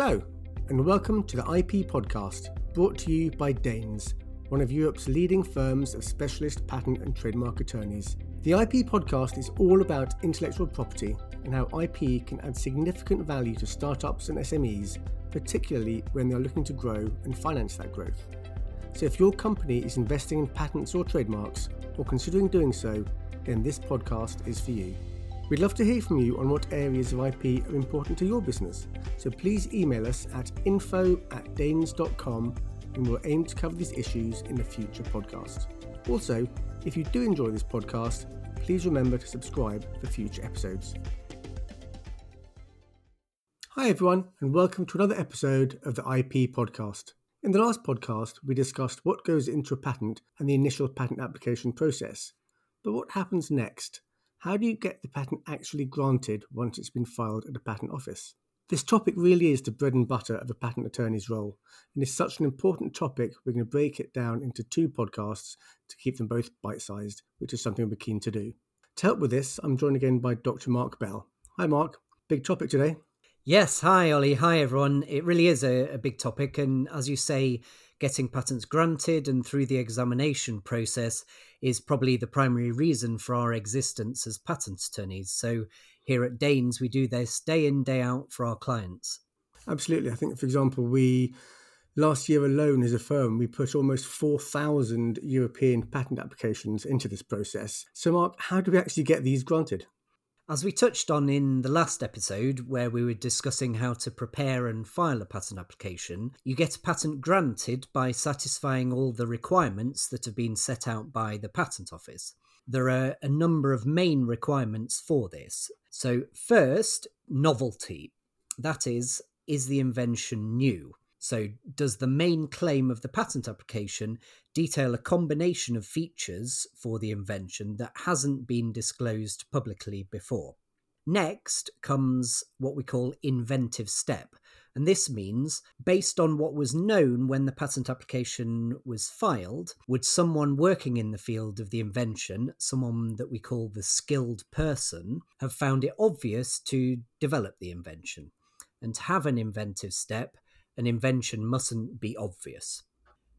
Hello, and welcome to the IP podcast, brought to you by Dehns, one of Europe's leading firms of specialist patent and trademark attorneys. The IP podcast is all about intellectual property and how IP can add significant value to startups and SMEs, particularly when they're looking to grow and finance that growth. So, if your company is investing in patents or trademarks, or considering doing so, then this podcast is for you. We'd love to hear from you on what areas of IP are important to your business, so please email us at info at dehns.com and we'll aim to cover these issues in a future podcast. Also, if you do enjoy this podcast, please remember to subscribe for future episodes. Hi, everyone, and welcome to another episode of the IP podcast. In the last podcast, we discussed what goes into a patent and the initial patent application process. But what happens next? How do you get the patent actually granted once it's been filed at the patent office? This topic really is the bread and butter of a patent attorney's role, and is such an important topic we're going to break it down into two podcasts to keep them both bite sized, which is something we're keen to do. To help with this, I'm joined again by Dr. Mark Bell. Hi, Mark. Big topic today. Yes, hi Ollie, hi everyone. It really is a, a, big topic, and as you say, getting patents granted and through the examination process is probably the primary reason for our existence as patent attorneys. So here at Dehns, we do this day in, day out for our clients. Absolutely. I think, for example, we last year alone as a firm, we put almost 4,000 European patent applications into this process. So, Mark, how do we actually get these granted? As we touched on in the last episode, where we were discussing how to prepare and file a patent application, you get a patent granted by satisfying all the requirements that have been set out by the Patent Office. There are a number of main requirements for this. So, first, novelty. That is, is the invention new? So, does the main claim of the patent application detail a combination of features for the invention that hasn't been disclosed publicly before? Next comes what we call inventive step. And this means, based on what was known when the patent application was filed, would someone working in the field of the invention, someone that we call the skilled person, have found it obvious to develop the invention? And to have an inventive step, an invention mustn't be obvious.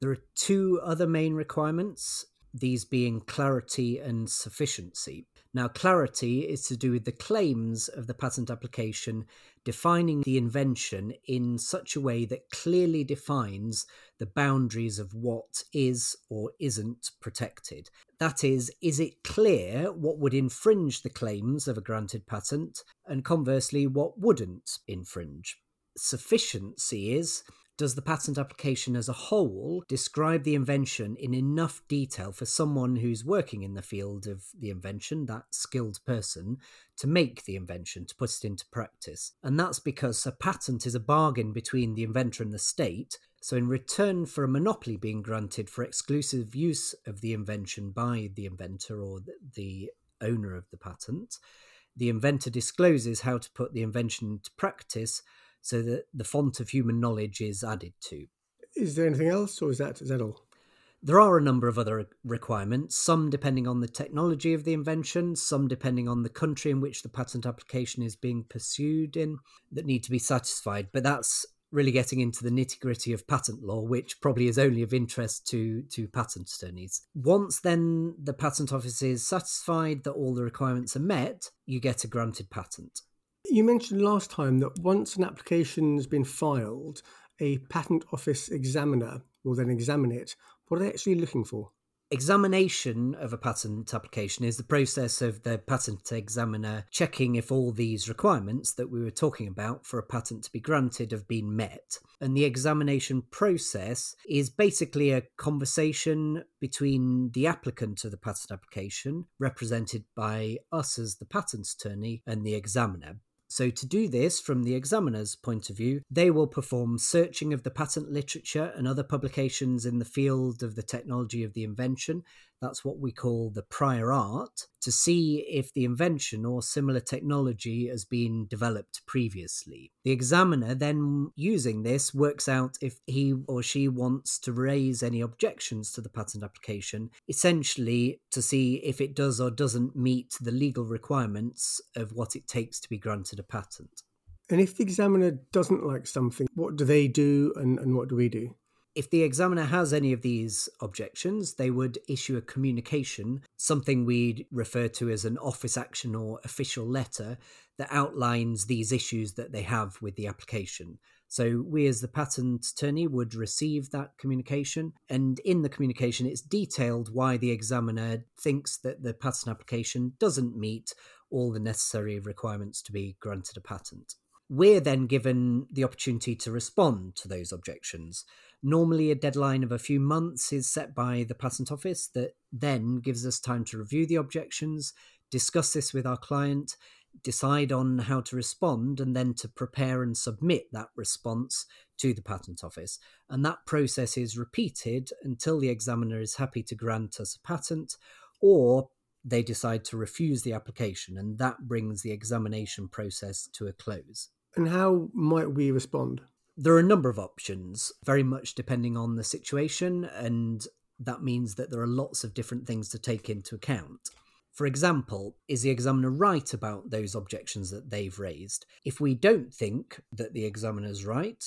There are two other main requirements, these being clarity and sufficiency. Now, clarity is to do with the claims of the patent application defining the invention in such a way that clearly defines the boundaries of what is or isn't protected. That is, is it clear what would infringe the claims of a granted patent, and conversely, what wouldn't infringe? sufficiency is does the patent application as a whole describe the invention in enough detail for someone who's working in the field of the invention, that skilled person, to make the invention, to put it into practice? And that's because a patent is a bargain between the inventor and the state. So, in return for a monopoly being granted for exclusive use of the invention by the inventor or the owner of the patent, the inventor discloses how to put the invention into practice so that the font of human knowledge is added to. Is there anything else, or is that is that all? There are a number of other requirements, some depending on the technology of the invention, some depending on the country in which the patent application is being pursued in, that need to be satisfied. But that's really getting into the nitty gritty of patent law, which probably is only of interest to, to patent attorneys. Once then the patent office is satisfied that all the requirements are met, you get a granted patent. You mentioned last time that once an application has been filed, a patent office examiner will then examine it. What are they actually looking for? Examination of a patent application is the process of the patent examiner checking if all these requirements that we were talking about for a patent to be granted have been met. And the examination process is basically a conversation between the applicant of the patent application, represented by us as the patent attorney, and the examiner. So, to do this from the examiner's point of view, they will perform searching of the patent literature and other publications in the field of the technology of the invention. That's what we call the prior art, to see if the invention or similar technology has been developed previously. The examiner then, using this, works out if he or she wants to raise any objections to the patent application, essentially to see if it does or doesn't meet the legal requirements of what it takes to be granted a patent. And if the examiner doesn't like something, what do they do and, and what do we do? If the examiner has any of these objections, they would issue a communication, something we'd refer to as an office action or official letter, that outlines these issues that they have with the application. So, we as the patent attorney would receive that communication, and in the communication, it's detailed why the examiner thinks that the patent application doesn't meet all the necessary requirements to be granted a patent. We're then given the opportunity to respond to those objections. Normally, a deadline of a few months is set by the Patent Office that then gives us time to review the objections, discuss this with our client, decide on how to respond, and then to prepare and submit that response to the Patent Office. And that process is repeated until the examiner is happy to grant us a patent or they decide to refuse the application, and that brings the examination process to a close. And how might we respond? There are a number of options, very much depending on the situation, and that means that there are lots of different things to take into account. For example, is the examiner right about those objections that they've raised? If we don't think that the examiner's right,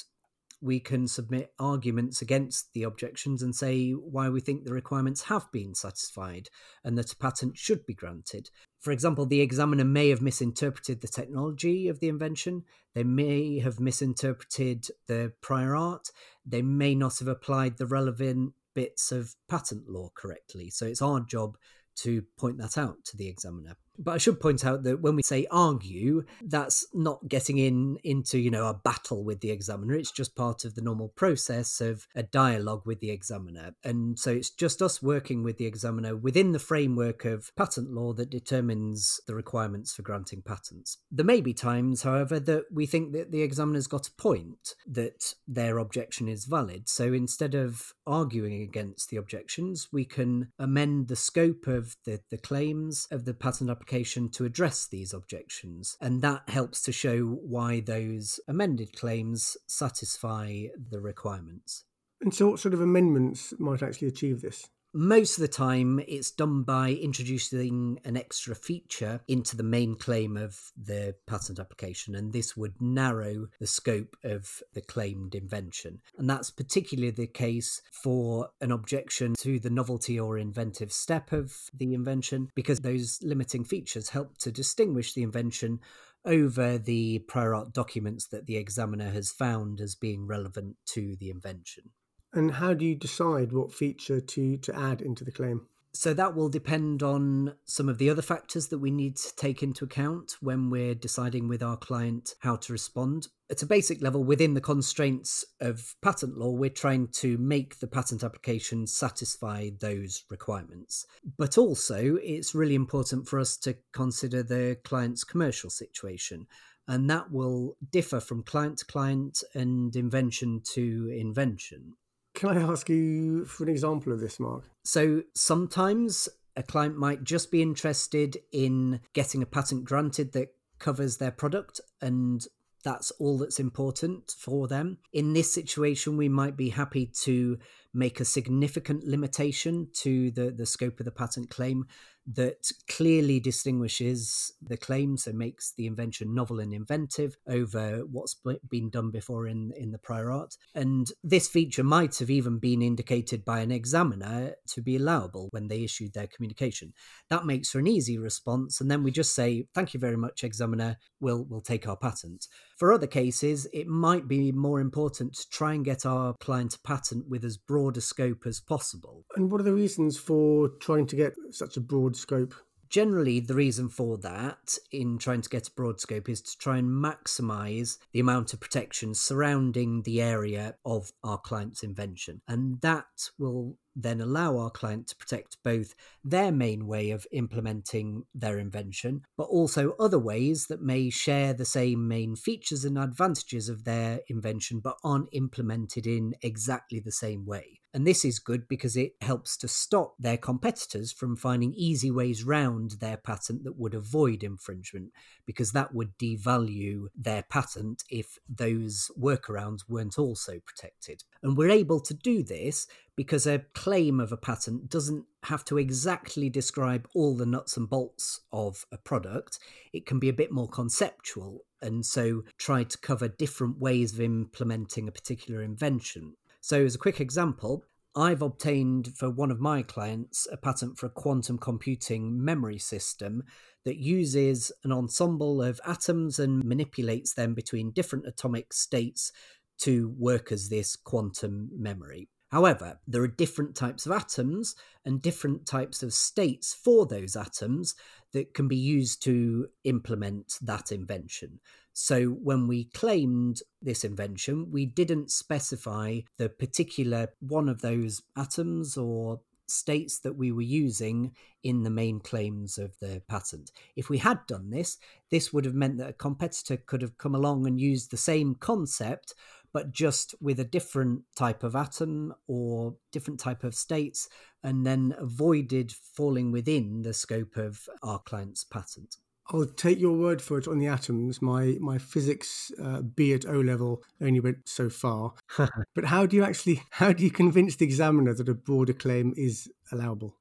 we can submit arguments against the objections and say why we think the requirements have been satisfied and that a patent should be granted. For example, the examiner may have misinterpreted the technology of the invention, they may have misinterpreted the prior art, they may not have applied the relevant bits of patent law correctly. So it's our job to point that out to the examiner. But I should point out that when we say argue, that's not getting in into, you know, a battle with the examiner. It's just part of the normal process of a dialogue with the examiner. And so it's just us working with the examiner within the framework of patent law that determines the requirements for granting patents. There may be times, however, that we think that the examiner's got a point that their objection is valid. So instead of arguing against the objections, we can amend the scope of the, the claims of the patent application application to address these objections, and that helps to show why those amended claims satisfy the requirements. And so, what sort of amendments might actually achieve this? Most of the time, it's done by introducing an extra feature into the main claim of the patent application, and this would narrow the scope of the claimed invention. And that's particularly the case for an objection to the novelty or inventive step of the invention, because those limiting features help to distinguish the invention over the prior art documents that the examiner has found as being relevant to the invention. And how do you decide what feature to, to add into the claim? So that will depend on some of the other factors that we need to take into account when we're deciding with our client how to respond. At a basic level, within the constraints of patent law, we're trying to make the patent application satisfy those requirements. But also, it's really important for us to consider the client's commercial situation and that will differ from client to client and invention to invention. Can I ask you for an example of this, Mark? So sometimes a client might just be interested in getting a patent granted that covers their product and that's all that's important for them. In this situation, we might be happy to make a significant limitation to the, the scope of the patent claim that clearly distinguishes the claim, so makes the invention novel and inventive over what's been done before in, in the prior art. And this feature might have even been indicated by an examiner to be allowable when they issued their communication. That makes for an easy response, and then we just say, Thank you very much, examiner, we'll, we'll take our patent. For other cases, it might be more important to try and get our client a patent with as broad a scope as possible. And what are the reasons for trying to get such a broad scope? Generally, the reason for that in trying to get a broad scope is to try and maximize the amount of protection surrounding the area of our client's invention. And that will then allow our client to protect both their main way of implementing their invention, but also other ways that may share the same main features and advantages of their invention but aren't implemented in exactly the same way. And this is good because it helps to stop their competitors from finding easy ways round their patent that would avoid infringement, because that would devalue their patent if those workarounds weren't also protected. And we're able to do this because a claim of a patent doesn't have to exactly describe all the nuts and bolts of a product. It can be a bit more conceptual and so try to cover different ways of implementing a particular invention. So, as a quick example, I've obtained for one of my clients a patent for a quantum computing memory system that uses an ensemble of atoms and manipulates them between different atomic states to work as this quantum memory. However, there are different types of atoms and different types of states for those atoms that can be used to implement that invention. So when we claimed this invention, we didn't specify the particular one of those atoms or states that we were using in the main claims of the patent. If we had done this, this would have meant that a competitor could have come along and used the same concept, but just with a different type of atom or different type of states, and then avoided falling within the scope of our client's patent. I'll take your word for it on the atoms. My my physics uh, B at O level only went so far. but how do you actually how do you convince the examiner that a broader claim is allowable?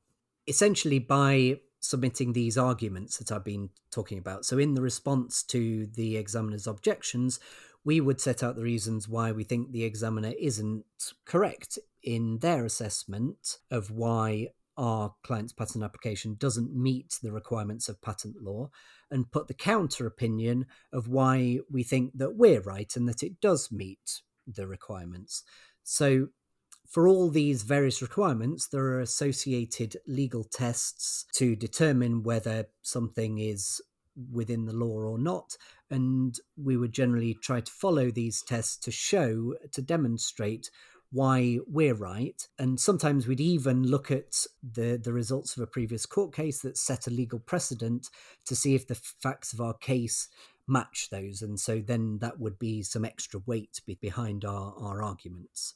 Essentially by submitting these arguments that I've been talking about. So in the response to the examiner's objections, we would set out the reasons why we think the examiner isn't correct in their assessment of why our client's patent application doesn't meet the requirements of patent law and put the counter opinion of why we think that we're right and that it does meet the requirements. So, for all these various requirements, there are associated legal tests to determine whether something is within the law or not. And we would generally try to follow these tests to show, to demonstrate why we're right. And sometimes we'd even look at the, the results of a previous court case that set a legal precedent to see if the facts of our case match those. And so then that would be some extra weight behind our, our arguments.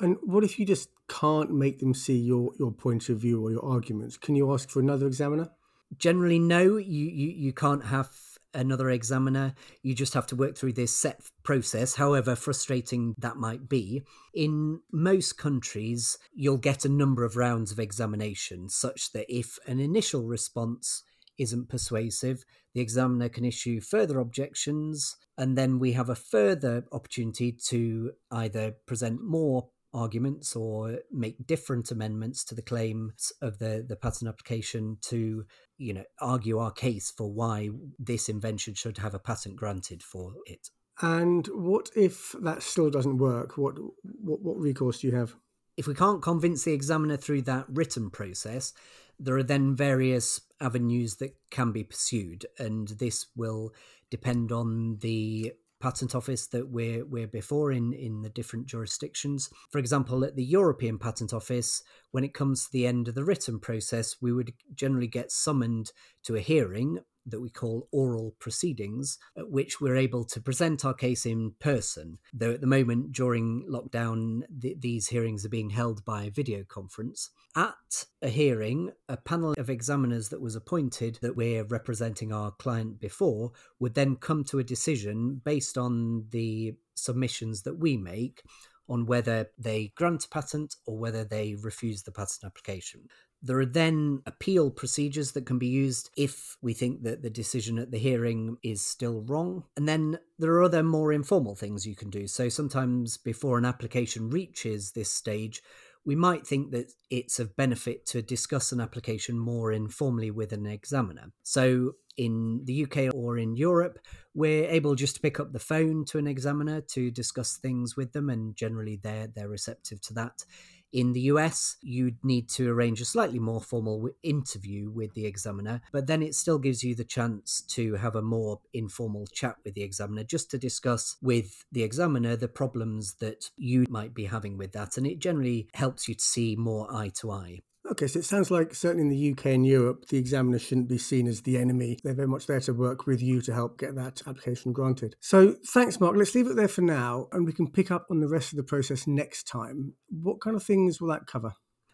And what if you just can't make them see your, your point of view or your arguments? Can you ask for another examiner? Generally, no. You, you, you can't have another examiner. You just have to work through this set process, however frustrating that might be. In most countries, you'll get a number of rounds of examination, such that if an initial response isn't persuasive, the examiner can issue further objections, and then we have a further opportunity to either present more arguments or make different amendments to the claims of the, the patent application to you know argue our case for why this invention should have a patent granted for it. And what if that still doesn't work? What what, what recourse do you have? If we can't convince the examiner through that written process there are then various avenues that can be pursued and this will depend on the patent office that we're we're before in in the different jurisdictions. For example, at the European Patent Office, when it comes to the end of the written process, we would generally get summoned to a hearing that we call oral proceedings, at which we're able to present our case in person. Though at the moment, during lockdown, th- these hearings are being held by video conference. At a hearing, a panel of examiners that was appointed that we're representing our client before would then come to a decision based on the submissions that we make on whether they grant a patent or whether they refuse the patent application. There are then appeal procedures that can be used if we think that the decision at the hearing is still wrong. And then there are other more informal things you can do. So sometimes before an application reaches this stage, we might think that it's of benefit to discuss an application more informally with an examiner. So in the UK or in Europe, we're able just to pick up the phone to an examiner to discuss things with them, and generally they're they're receptive to that. In the US, you'd need to arrange a slightly more formal interview with the examiner, but then it still gives you the chance to have a more informal chat with the examiner just to discuss with the examiner the problems that you might be having with that. And it generally helps you to see more eye to eye. Okay, so it sounds like certainly in the UK and Europe, the examiner shouldn't be seen as the enemy. They're very much there to work with you to help get that application granted. So thanks, Mark. Let's leave it there for now, and we can pick up on the rest of the process next time. What kind of things will that cover?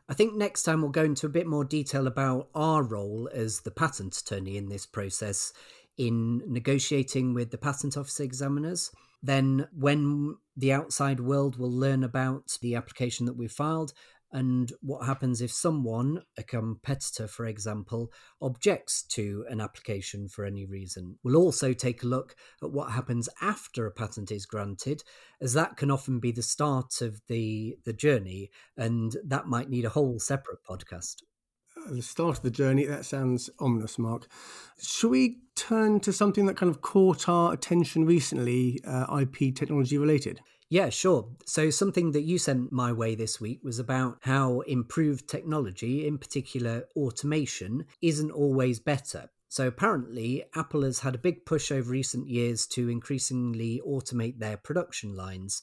I think next time we'll go into a bit more detail about our role as the patent attorney in this process in negotiating with the patent office examiners. Then, when the outside world will learn about the application that we filed and what happens if someone, a competitor for example, objects to an application for any reason. We'll also take a look at what happens after a patent is granted, as that can often be the start of the, the journey, and that might need a whole separate podcast. the start of the journey, that sounds ominous, Mark. Should we turn to something that kind of caught our attention recently, uh, IP technology related? Yeah, sure. So, something that you sent my way this week was about how improved technology, in particular automation, isn't always better. So, apparently, Apple has had a big push over recent years to increasingly automate their production lines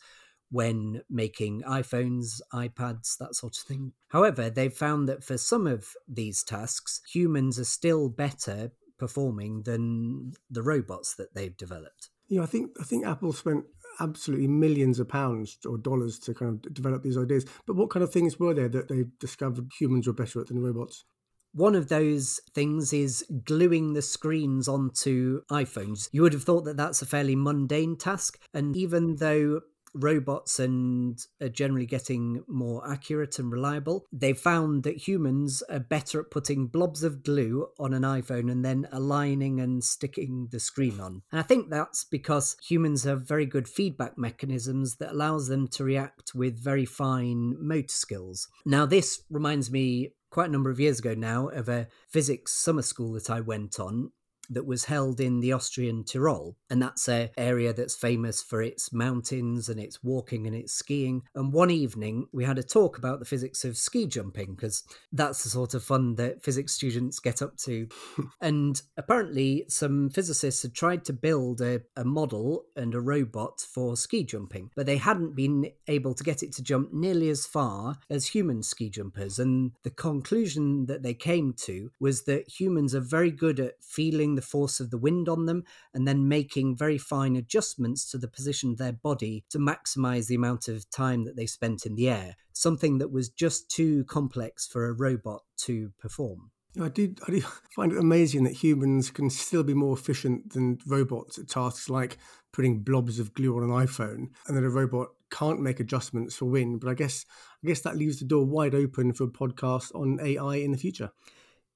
when making iPhones, iPads, that sort of thing. However, they've found that for some of these tasks, humans are still better performing than the robots that they've developed. Yeah, I think I think Apple spent absolutely millions of pounds or dollars to kind of develop these ideas. But what kind of things were there that they discovered humans were better at than robots? One of those things is gluing the screens onto iPhones. You would have thought that that's a fairly mundane task. And even though robots and are generally getting more accurate and reliable. They found that humans are better at putting blobs of glue on an iPhone and then aligning and sticking the screen on. And I think that's because humans have very good feedback mechanisms that allows them to react with very fine motor skills. Now this reminds me quite a number of years ago now of a physics summer school that I went on that was held in the Austrian Tyrol. And that's an area that's famous for its mountains and its walking and its skiing. And one evening, we had a talk about the physics of ski jumping because that's the sort of fun that physics students get up to. and apparently, some physicists had tried to build a, a model and a robot for ski jumping, but they hadn't been able to get it to jump nearly as far as human ski jumpers. And the conclusion that they came to was that humans are very good at feeling the force of the wind on them and then making very fine adjustments to the position of their body to maximize the amount of time that they spent in the air, something that was just too complex for a robot to perform. I did, I find it amazing that humans can still be more efficient than robots at tasks like putting blobs of glue on an iPhone, and that a robot can't make adjustments for wind. But I guess I guess that leaves the door wide open for a podcast on AI in the future.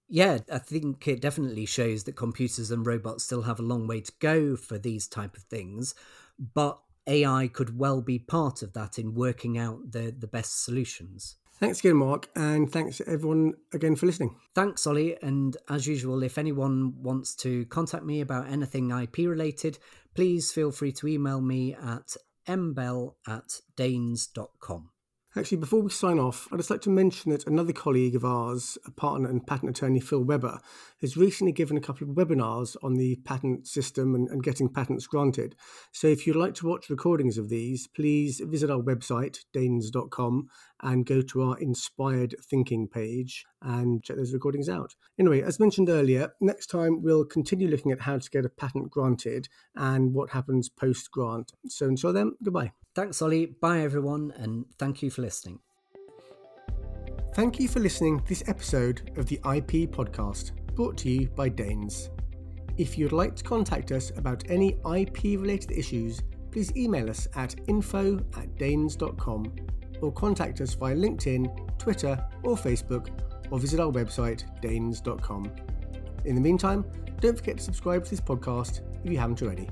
Yeah, I think it definitely shows that computers and robots still have a long way to go for these type of things, but AI could well be part of that in working out the, the best solutions. Thanks again, Mark, and thanks everyone again for listening. Thanks, Ollie. And as usual, if anyone wants to contact me about anything IP related, please feel free to email me at mbell at dehns.com. Actually, before we sign off, I'd just like to mention that another colleague of ours, a partner and patent attorney Phil Webber, has recently given a couple of webinars on the patent system and, and, getting patents granted. So if you'd like to watch recordings of these, please visit our website, dehns.com, and go to our inspired thinking page and check those recordings out. Anyway, as mentioned earlier, next time we'll continue looking at how to get a patent granted and what happens post grant. So until then, goodbye. Thanks, Ollie. Bye, everyone, and thank you for listening. Thank you for listening to this episode of the IP podcast, brought to you by Dehns. If you'd like to contact us about any IP related issues, please email us at info at dehns.com or contact us via LinkedIn, Twitter, or Facebook, or visit our website, dehns.com. In the meantime, don't forget to subscribe to this podcast if you haven't already.